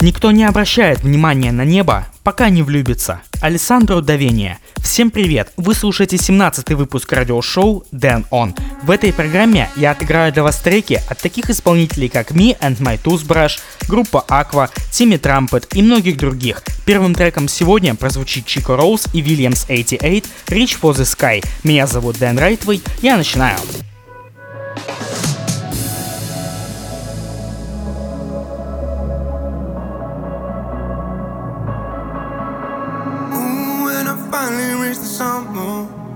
Никто не обращает внимания на небо, пока не влюбится. Александро Давения. Всем привет! Вы слушаете 17-й выпуск радиошоу Dan On. В этой программе я отыграю для вас треки от таких исполнителей, как Me and My Toothbrush, группа Aqua, Timmy Trumpet и многих других. Первым треком сегодня прозвучит Chico Rose и Williams 88 Reach for the Sky. Меня зовут Дэн Райтвей, я начинаю.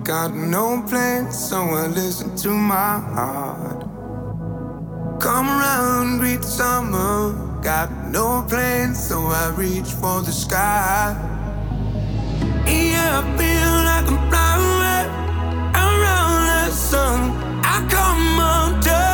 Got no plans, so I listen to my heart. Come around, greet the summer. Got no plans, so I reach for the sky. Yeah, I feel like I'm flying around the sun. I come undone.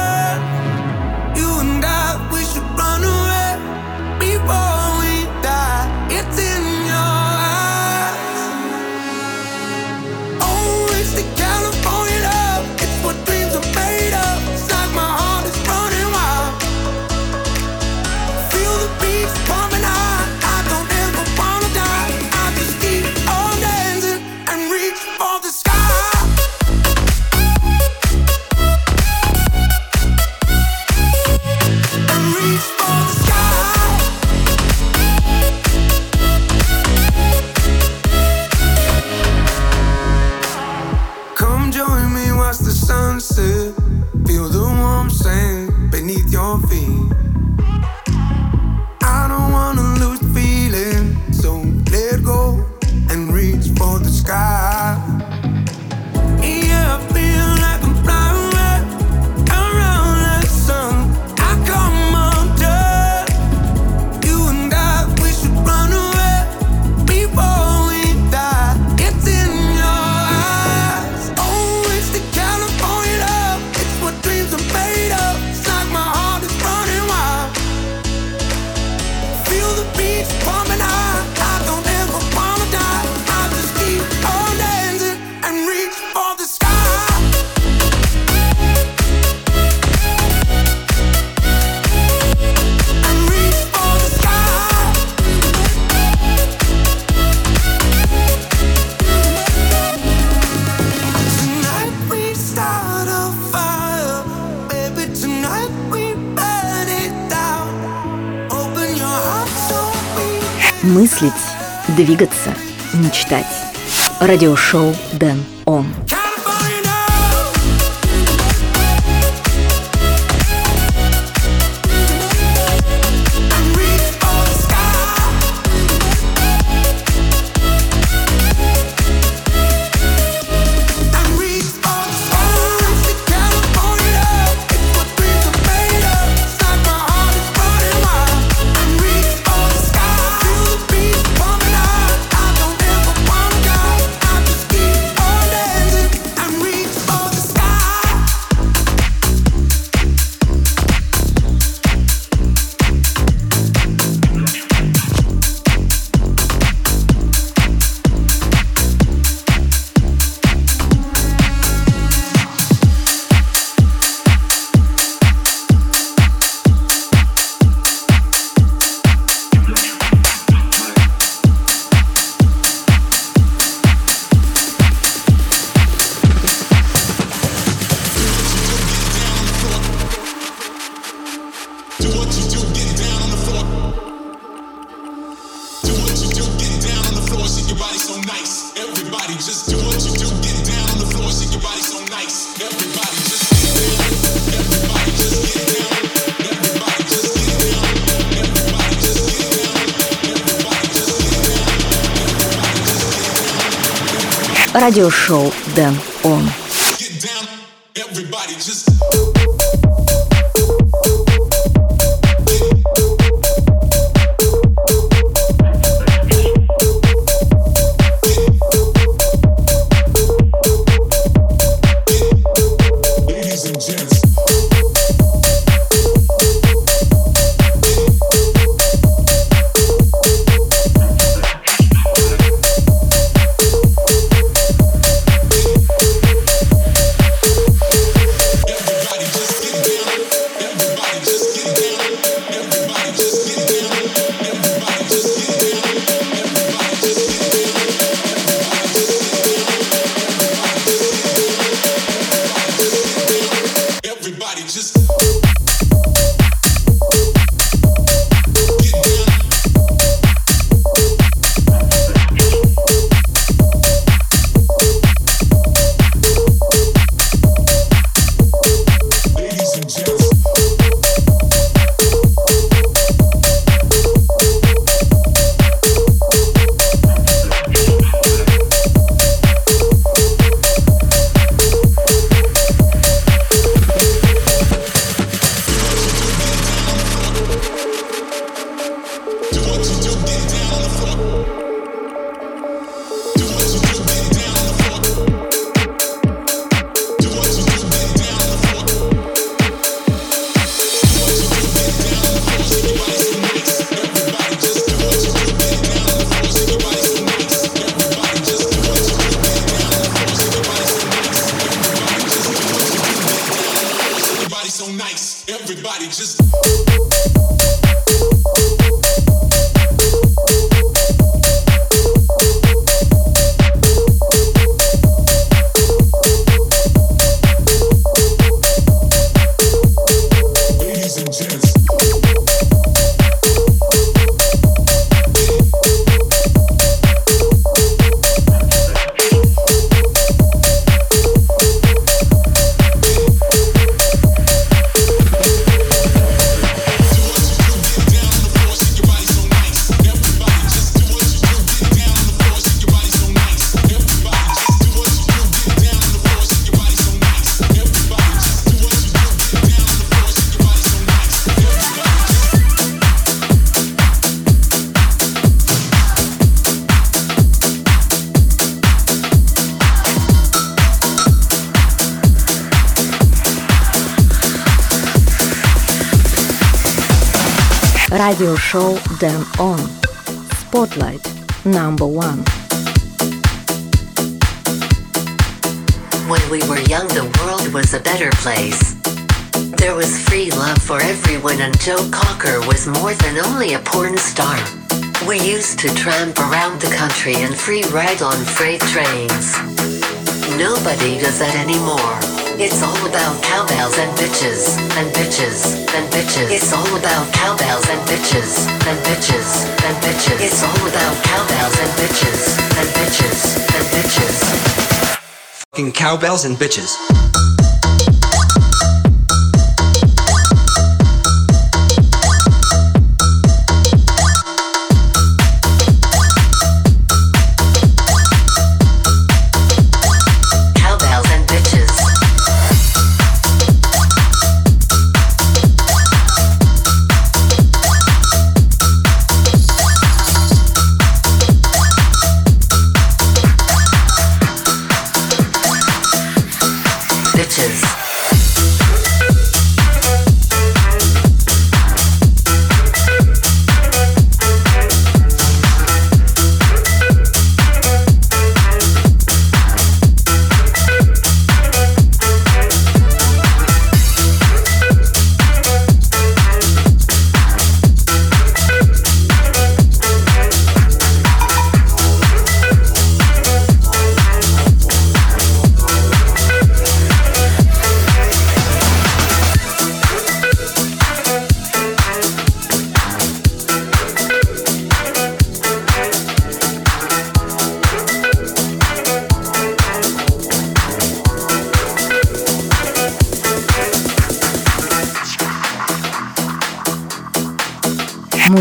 Двигаться, мечтать. Радиошоу Дэн радиошоу Дэн Радиошоу Дэн Он. Spotlight number one. When we were young, the world was a better place. There was free love for everyone, and Joe Cocker was more than only a porn star. We used to tramp around the country and free ride on freight trains. Nobody does that anymore. It's all about cowbells and bitches, and bitches, and bitches. It's all about cowbells and bitches, and bitches, and bitches. It's all about cowbells and bitches, and bitches, and bitches. Fucking cowbells and bitches.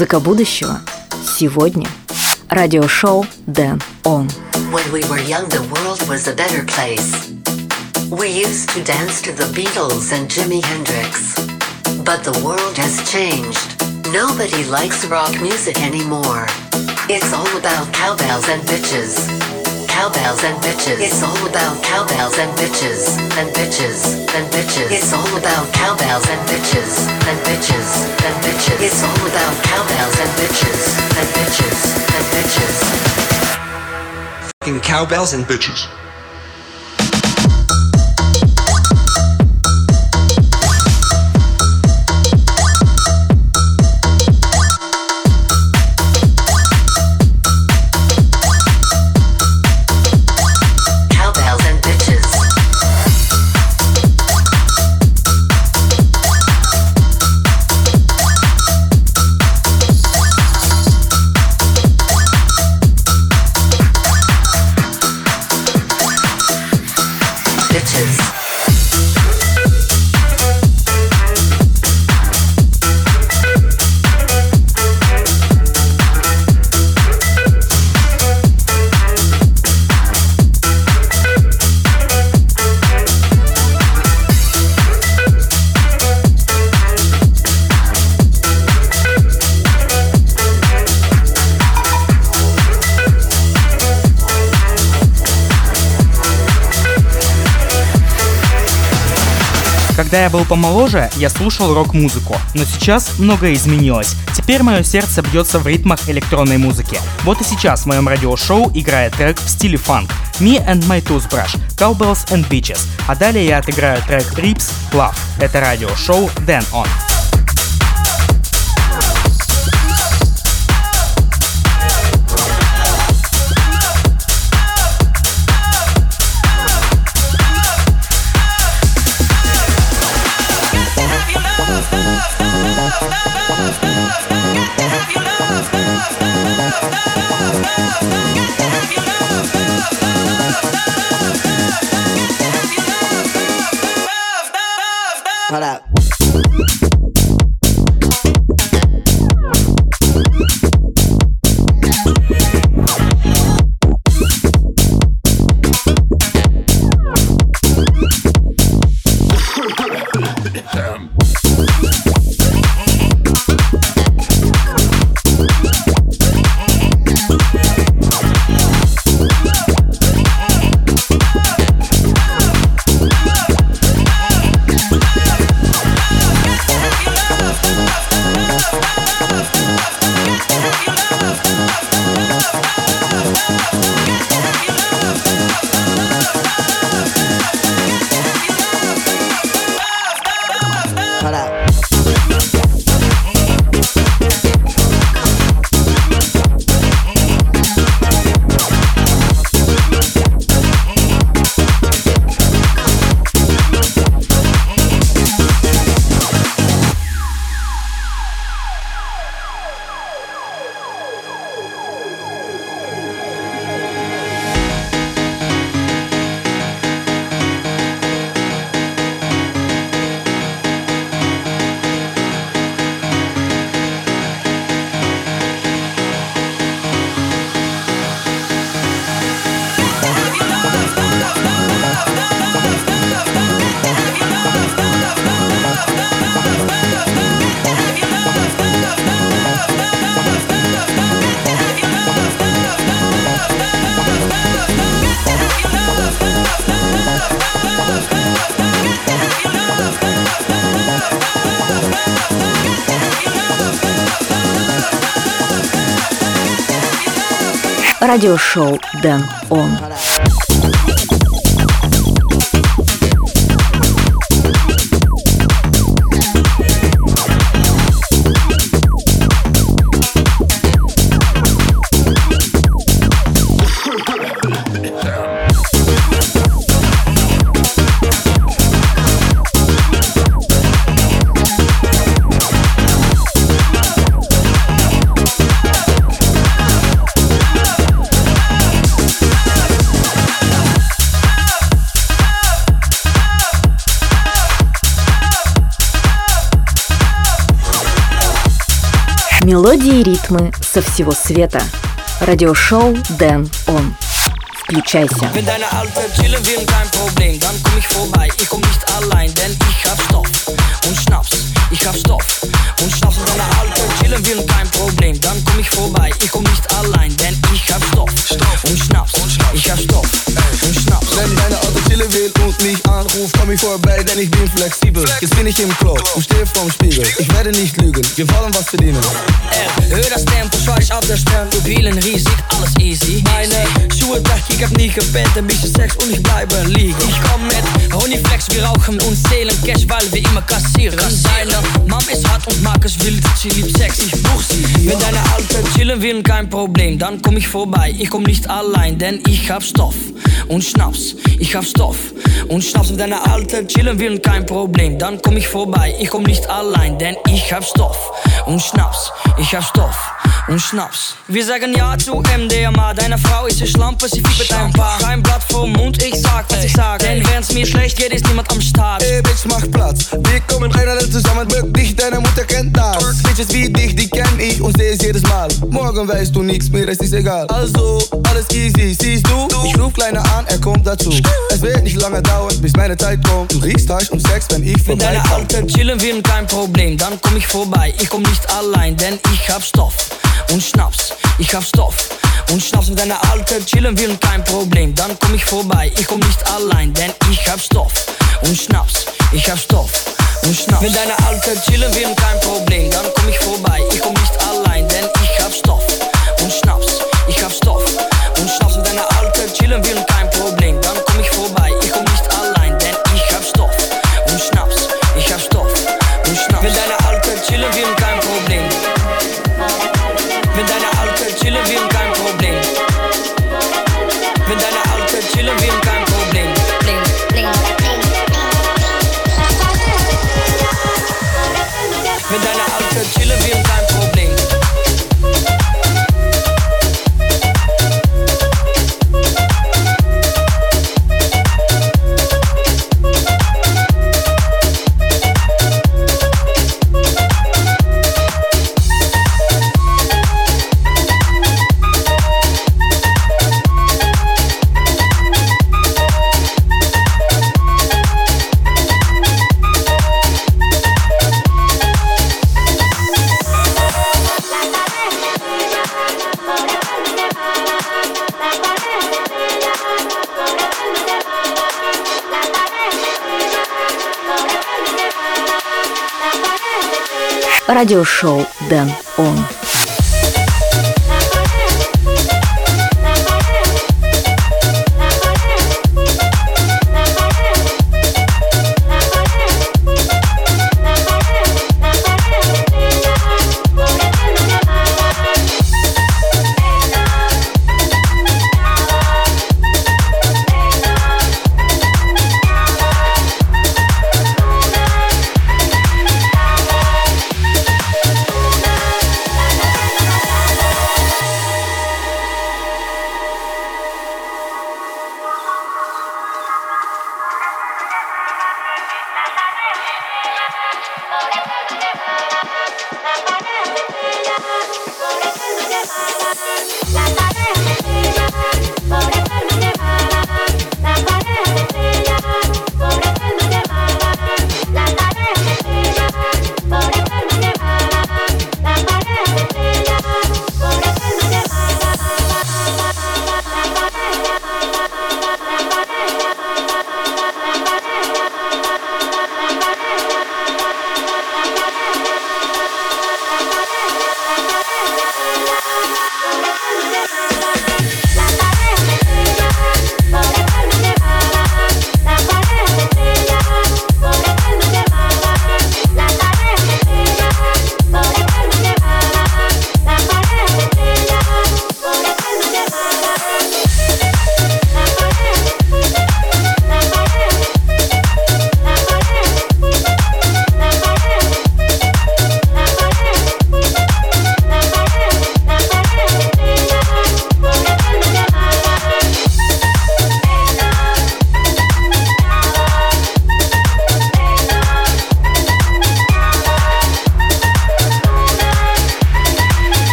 Музыка будущего. Сегодня. Радиошоу Дэн Он. When we were young, the world was a better place. We used to dance to the Beatles and Jimi Hendrix. But the world has changed. Nobody likes rock music anymore. It's all about cowbells and bitches. Cowbells and bitches. It's all about cowbells and bitches. And bitches. And bitches. It's all about cowbells and bitches. And bitches. And bitches. It's all about cowbells and bitches. And bitches. And bitches. Fucking cowbells and bitches. Когда я был помоложе, я слушал рок-музыку, но сейчас многое изменилось. Теперь мое сердце бьется в ритмах электронной музыки. Вот и сейчас в моем радиошоу играет трек в стиле фанк Me and My Toothbrush, Cowbells and Beaches, а далее я отыграю трек Rips Love. Это радиошоу Dan On. Радиошоу Дэн Он. Мелодии и ритмы со всего света. Радиошоу Дэн Он. Включайся. Wenn deine Alte chillen will, kein Problem, dann komm ich vorbei. Ich komm nicht allein, denn ich hab Stoff und Schnaps. Ich hab Stoff und Schnaps. Wenn deine Alte chillen will, kein Problem, dann komm ich vorbei. Ich komm nicht allein, und anruft, komm ich vorbei, denn ich bin flexibel. Jetzt bin ich im Klo und stehe vorm Spiegel. Ich werde nicht lügen, wir wollen was verdienen. Erhöhe das Tempo, schweiß auf der Stern. Mobilen riesig, alles easy. Meine Schuhe weg, ich hab nie gepennt, ein bisschen Sex und ich bleibe liegen. Ich komm mit Honeyflex, wir rauchen und zählen Cash, weil wir immer kassieren. Deine Mom ist hart und mag es wild, sie liebt Sex, ich buch sie. Wenn deine Alte chillen will, kein Problem, dann komm ich vorbei. Ich komm nicht allein, denn ich hab Stoff und Schnaps. Ich hab Stoff und Schnaps. Wenn deine Alte chillen will, kein Problem, dann komm ich vorbei. Ich komm nicht allein, denn ich hab Stoff und Schnaps. Ich hab Stoff und Schnaps. Wir sagen ja zu MDMA, deine Frau ist eine Schlampe, sie fiebert ein paar. Kein Blatt vom Mund, ich sag, was ich sag. Denn wenn's mir schlecht geht, ist niemand am Start. Ey, Bitch, mach Platz. Wir kommen rein alle zusammen, wirklich, deine Mutter kennt das. Bitches wie dich, die kenn ich und seh es jedes Mal. Morgen weißt du nichts, mir ist es egal. Also, alles easy, siehst du? Ich ruf Kleiner an, er kommt dazu. Es wird nicht lange dauern, bis meine Zeit kommt. Du riechst Hasch und Sex, wenn ich Wenn deine vorbeikomme. Alte chillen will, kein Problem, dann komm ich vorbei. Ich komm nicht allein, denn ich hab Stoff und Schnaps. Ich hab Stoff und Schnaps. Wenn deine Alte chillen will, kein Problem, dann komm ich vorbei. Ich komm nicht allein, denn ich hab Stoff und Schnaps. Ich hab Stoff und Schnaps. Wenn deine Alte chillen will, kein Problem, dann komm ich vorbei. Ich komm nicht allein, denn ich Радиошоу Дэн Он.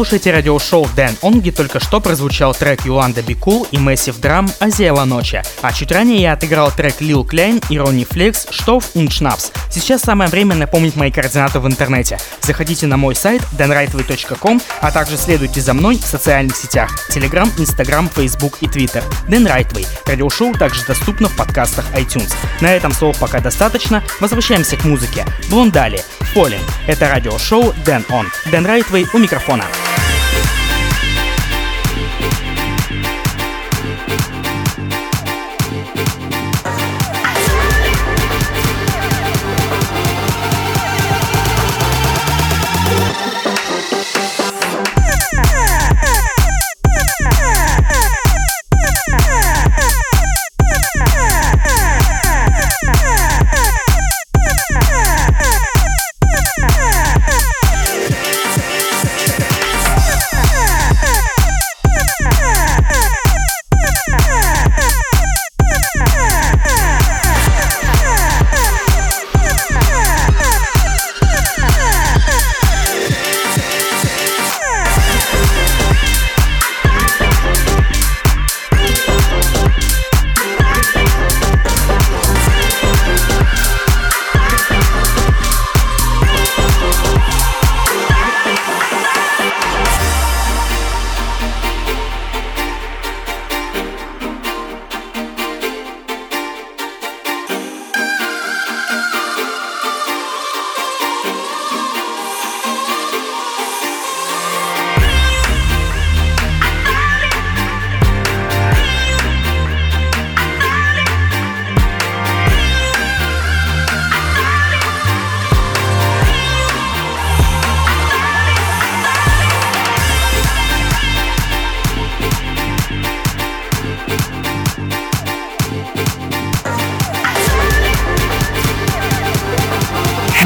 Слушаете радиошоу Дэн Он, где только что прозвучал трек Юланда Бикул и Massive Drum «Азиэла ночи». А чуть ранее я отыграл трек Lil Klein и Ронни Флекс «Штоф und Schnaps». Сейчас самое время напомнить мои координаты в интернете. Заходите на мой сайт danrightway.com, а также следуйте за мной в социальных сетях Telegram, Instagram, Facebook и Twitter. Dan Rightway. Радиошоу также доступно в подкастах iTunes. На этом слов пока достаточно. Возвращаемся к музыке. Блондали. Falling. Это радиошоу Dan On. Dan Rightway у микрофона.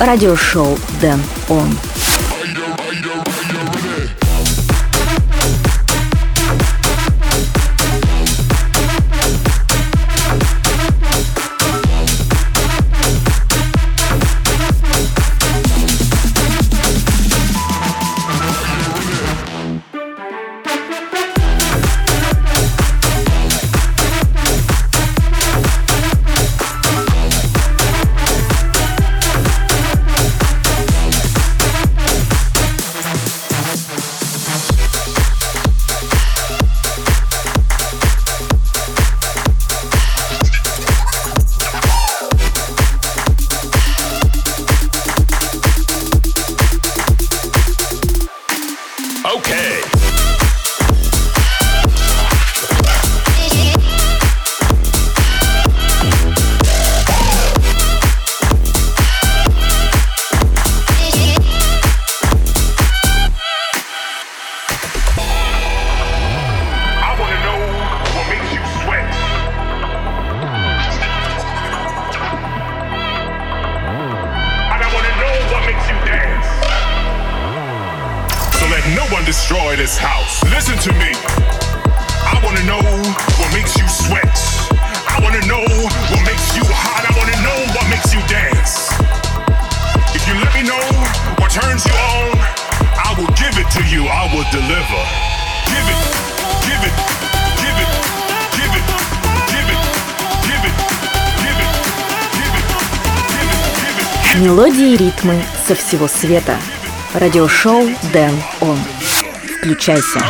Радиошоу Дэн Он. Мелодии и ритмы со всего света. Радиошоу Дэн Он. Включайся.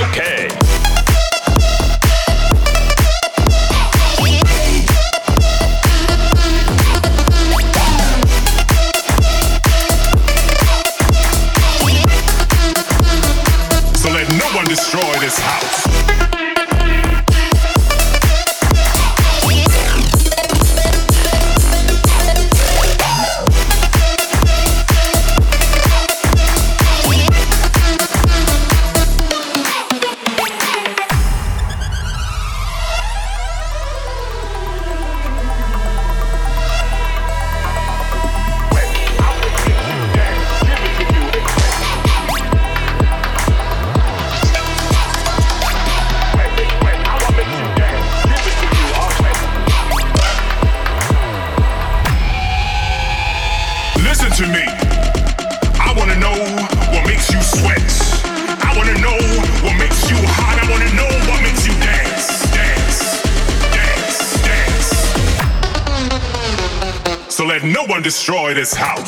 Destroy this house. Destroy this house.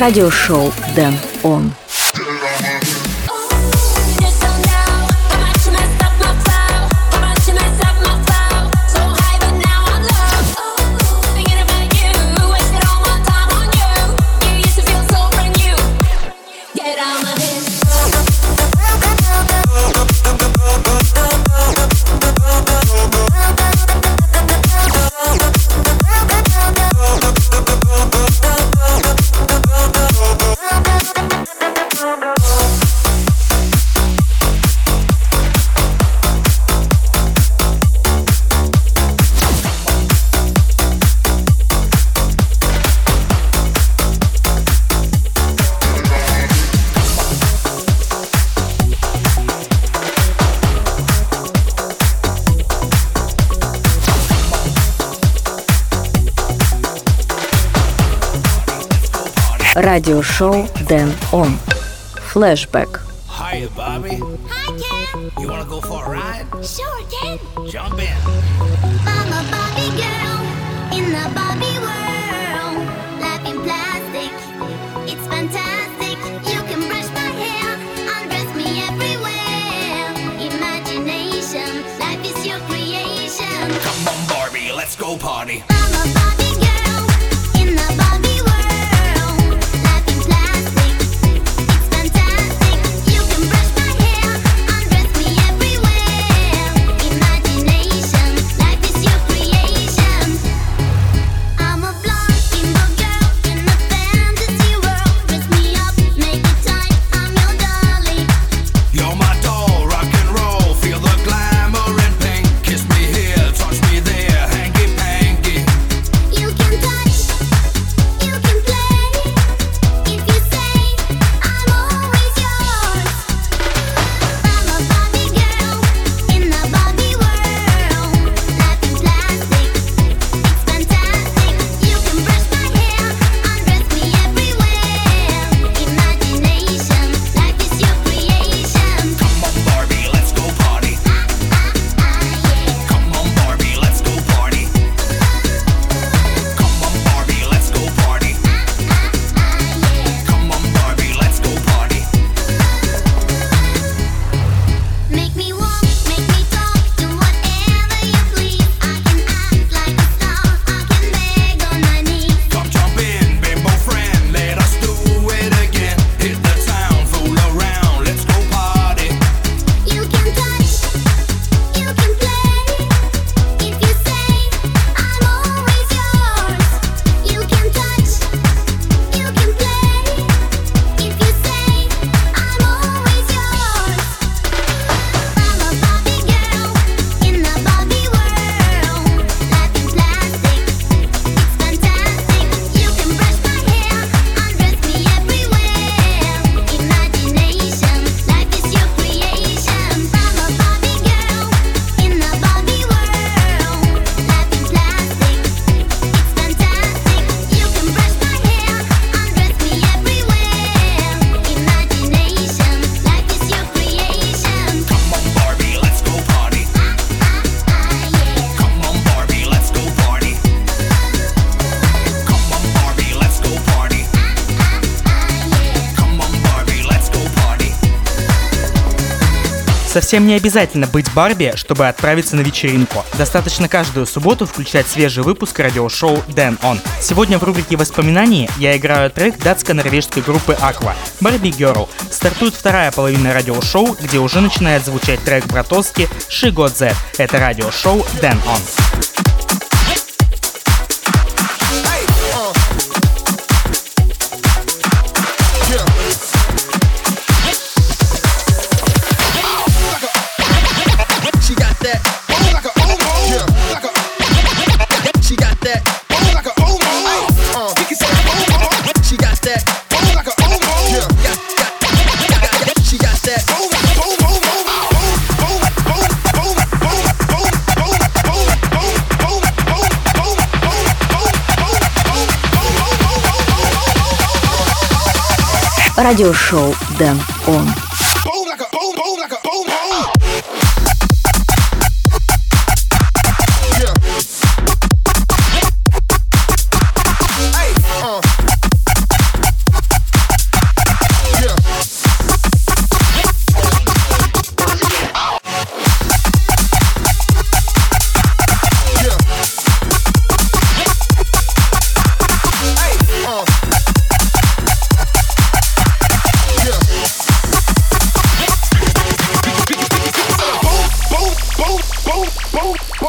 радиошоу «Дэн Он». радиошоу Дэн Он. Флэшбэк. Hi, Bobby. Hi, Ken. You want to go for a ride? Sure, Ken. Jump in. Совсем не обязательно быть Барби, чтобы отправиться на вечеринку. Достаточно каждую субботу включать свежий выпуск радиошоу Дэн Он. Сегодня в рубрике «Воспоминания» я играю трек датско-норвежской группы Aqua «Барби Girl. Стартует вторая половина радиошоу, где уже начинает звучать трек братовски «She Это радиошоу Дэн Он. радиошоу «Дэн Он».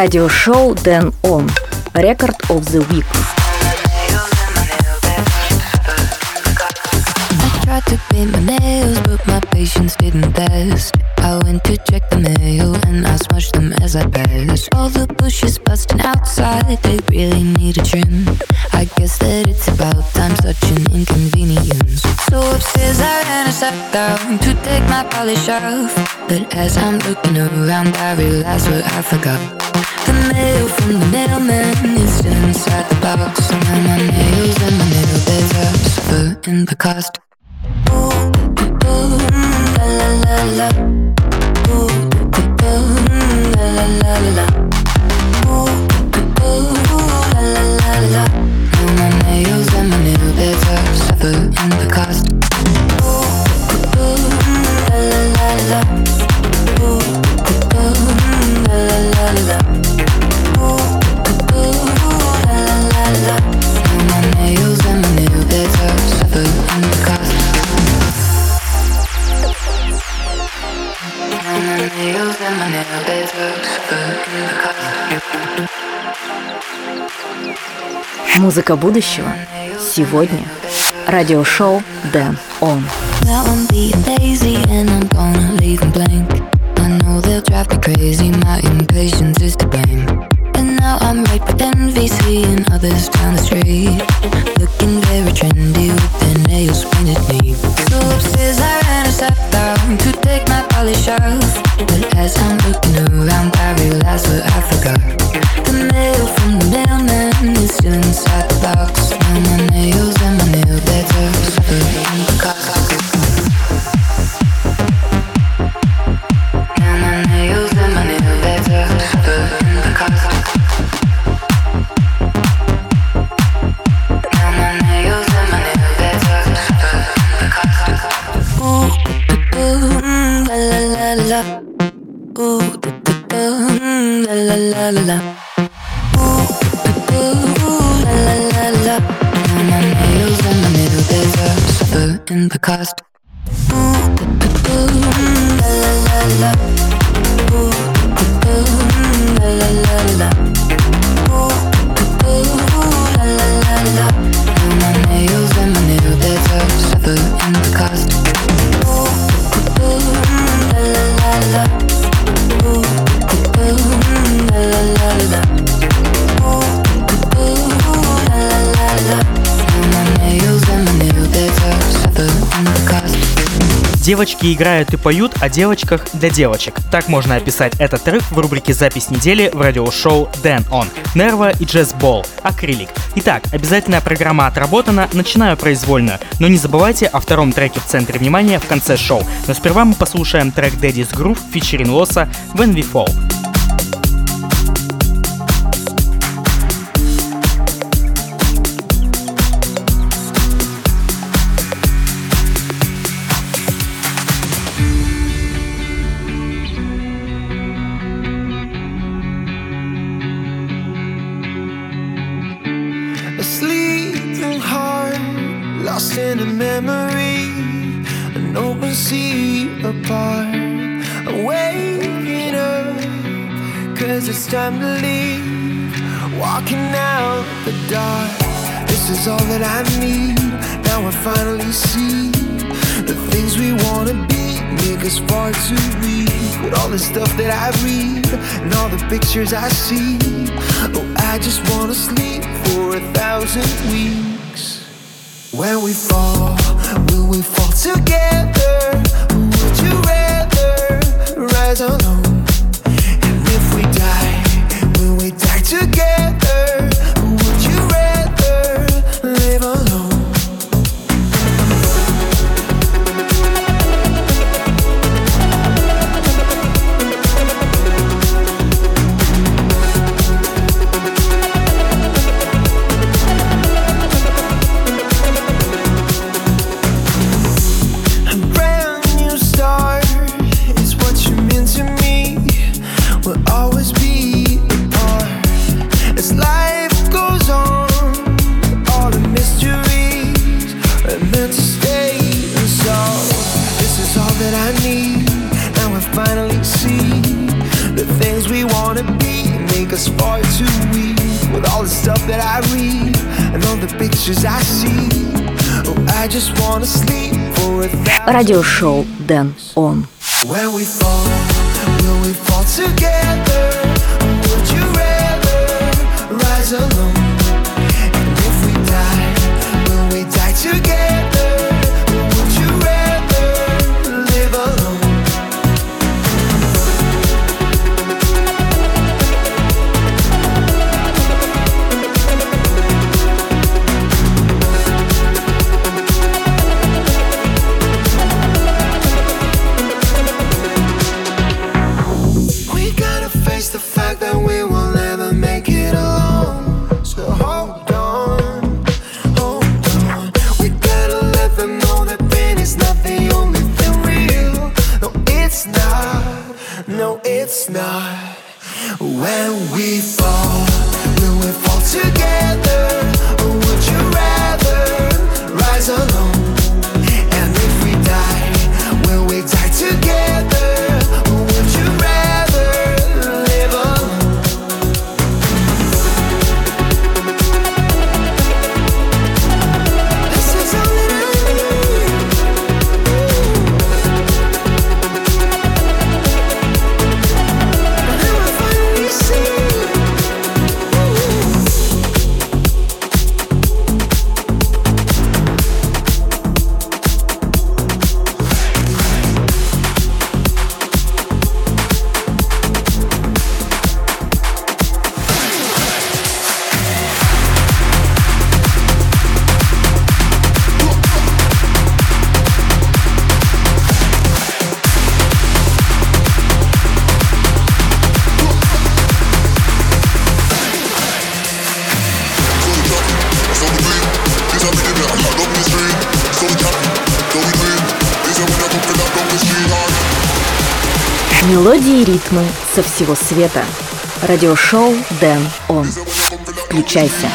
Радиошоу Дэн Он. Record of the Week. Tried to paint my nails, but my patience didn't last. I went to check the mail and I smudged them as I passed. All the bushes busting outside, they really need a trim. I guess that it's about time, such an inconvenience. So upstairs I ran a step down to take my polish off. But as I'm looking around, I realize what I forgot. The mail from the mailman is still inside the box. Now my nails and my nail beds are in the cost la la la la. Nails and my nail in the cost. Музыка будущего. Сегодня. Радиошоу Дэн Он. I know they'll drive me crazy, my impatience is to blame. And now I'm right with envy, seeing others down the street. Looking very trendy with their nails painted neat. So upstairs I ran a step down to take my polish off. But as I'm looking around, I realize what I forgot. The mail from the mailman is still inside the box. Now my nails and my nail beds are suffer in the cost. Now my nails Девочки играют и поют о девочках для девочек. Так можно описать этот трек в рубрике «Запись недели» в радиошоу Дэн Он. Нерва и Джесс Болл. Акрилик. Итак, обязательная программа отработана, начинаю произвольную. Но не забывайте о втором треке в центре внимания в конце шоу. Но сперва мы послушаем трек Daddy's Groove фичерин Лоса When We Fall. Finally see the things we wanna be make us far too weak. With all the stuff that I read and all the pictures I see, oh, I just wanna sleep for a thousand weeks. When we fall, will we fall together? Would you rather rise alone? And if we die, will we die together? радиошоу Дэн Он. on. we fall, will we fall together? со всего света. Радиошоу Дэн Он. Включайся.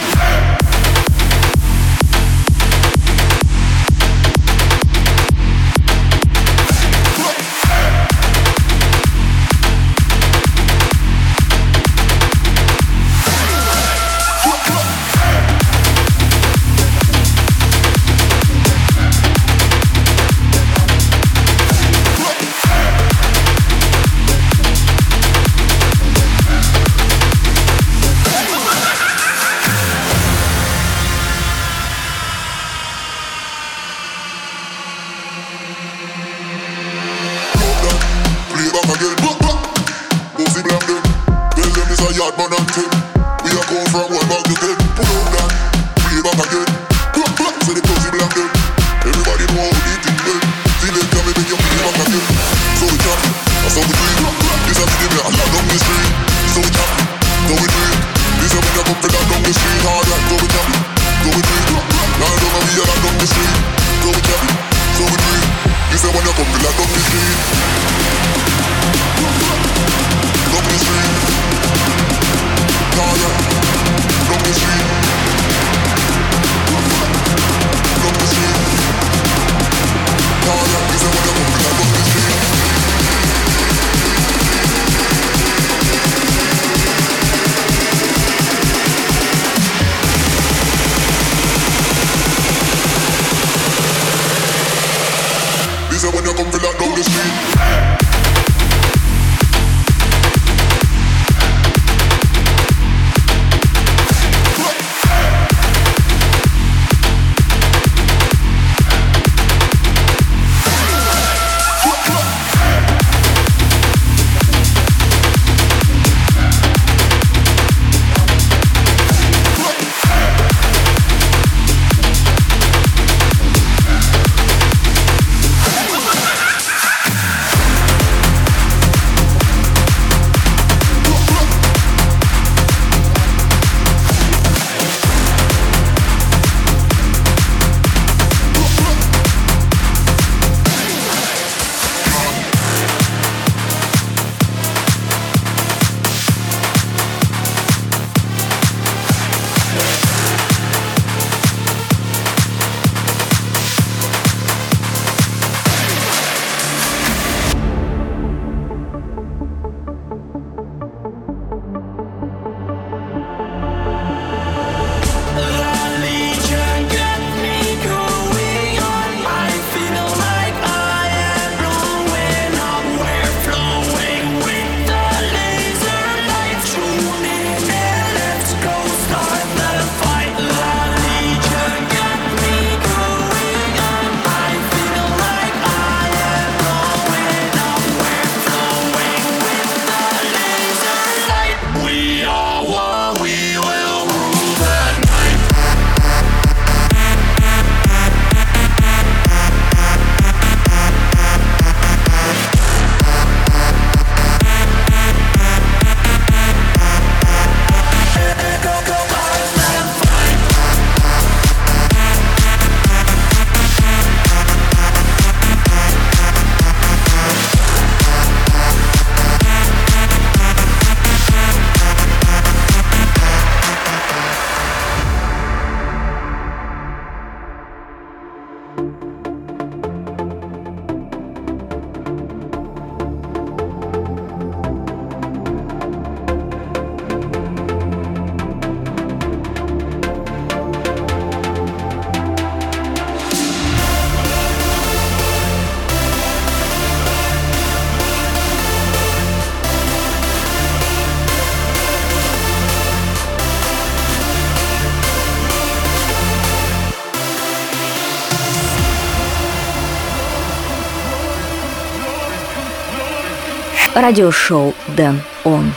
Радиошоу Дэн Он.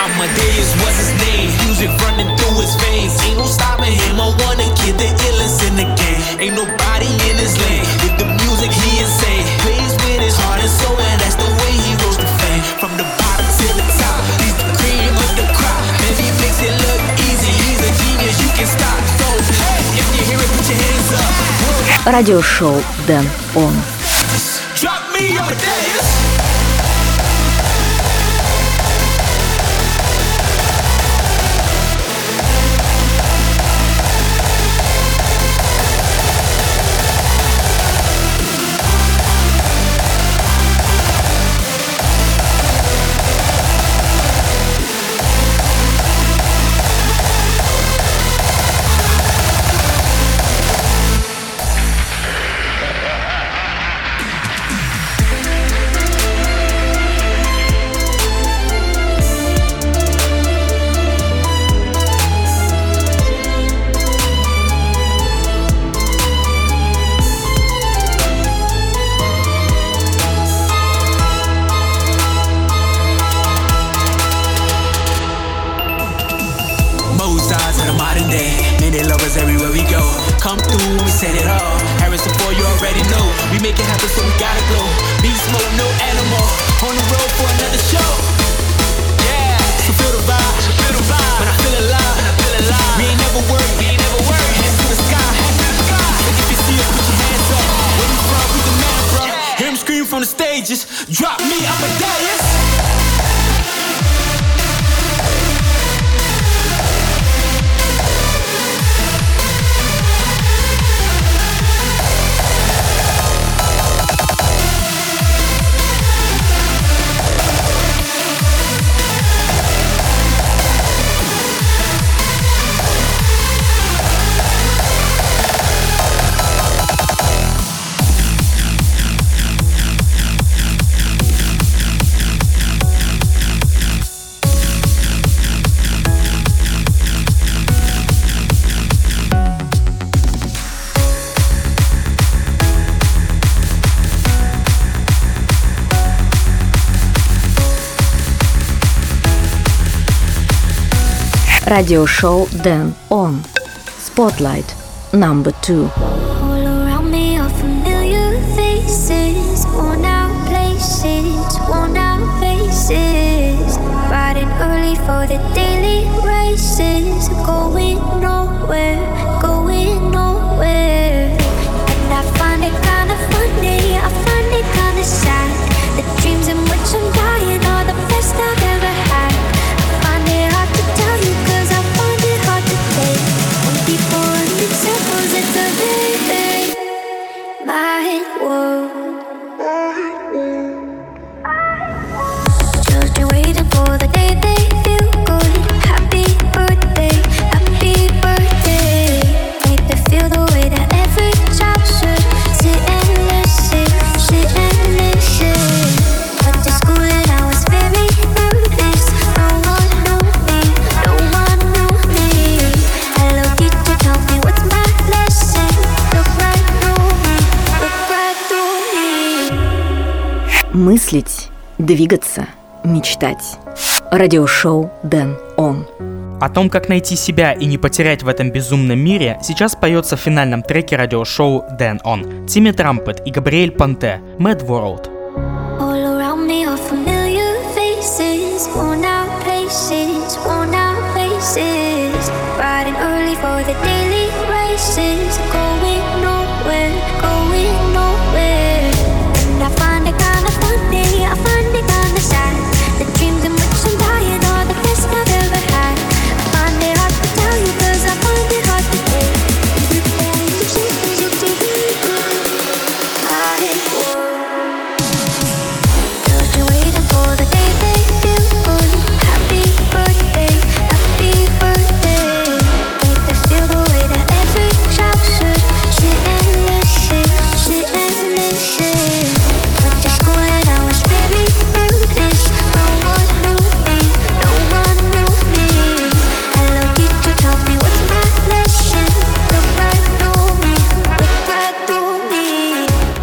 Amadeus was his name. Music running through his veins. Ain't no stopping him. I wanna get the illest in the game. Ain't nobody in his lane. With the music, he insane. Plays with his heart and soul, and that's the way he rose to fame. From the bottom to the top, he's the cream of the crop. And he makes it look easy. He's a genius. You can stop. So hey, if you hear it, put your hands up. Радиошоу Дэн Он. радиошоу Дэн Он. Spotlight number two. мыслить, двигаться, мечтать. Радиошоу Дэн Он. О том, как найти себя и не потерять в этом безумном мире, сейчас поется в финальном треке радиошоу Дэн Он. Тимми Трампет и Габриэль Панте. Mad World.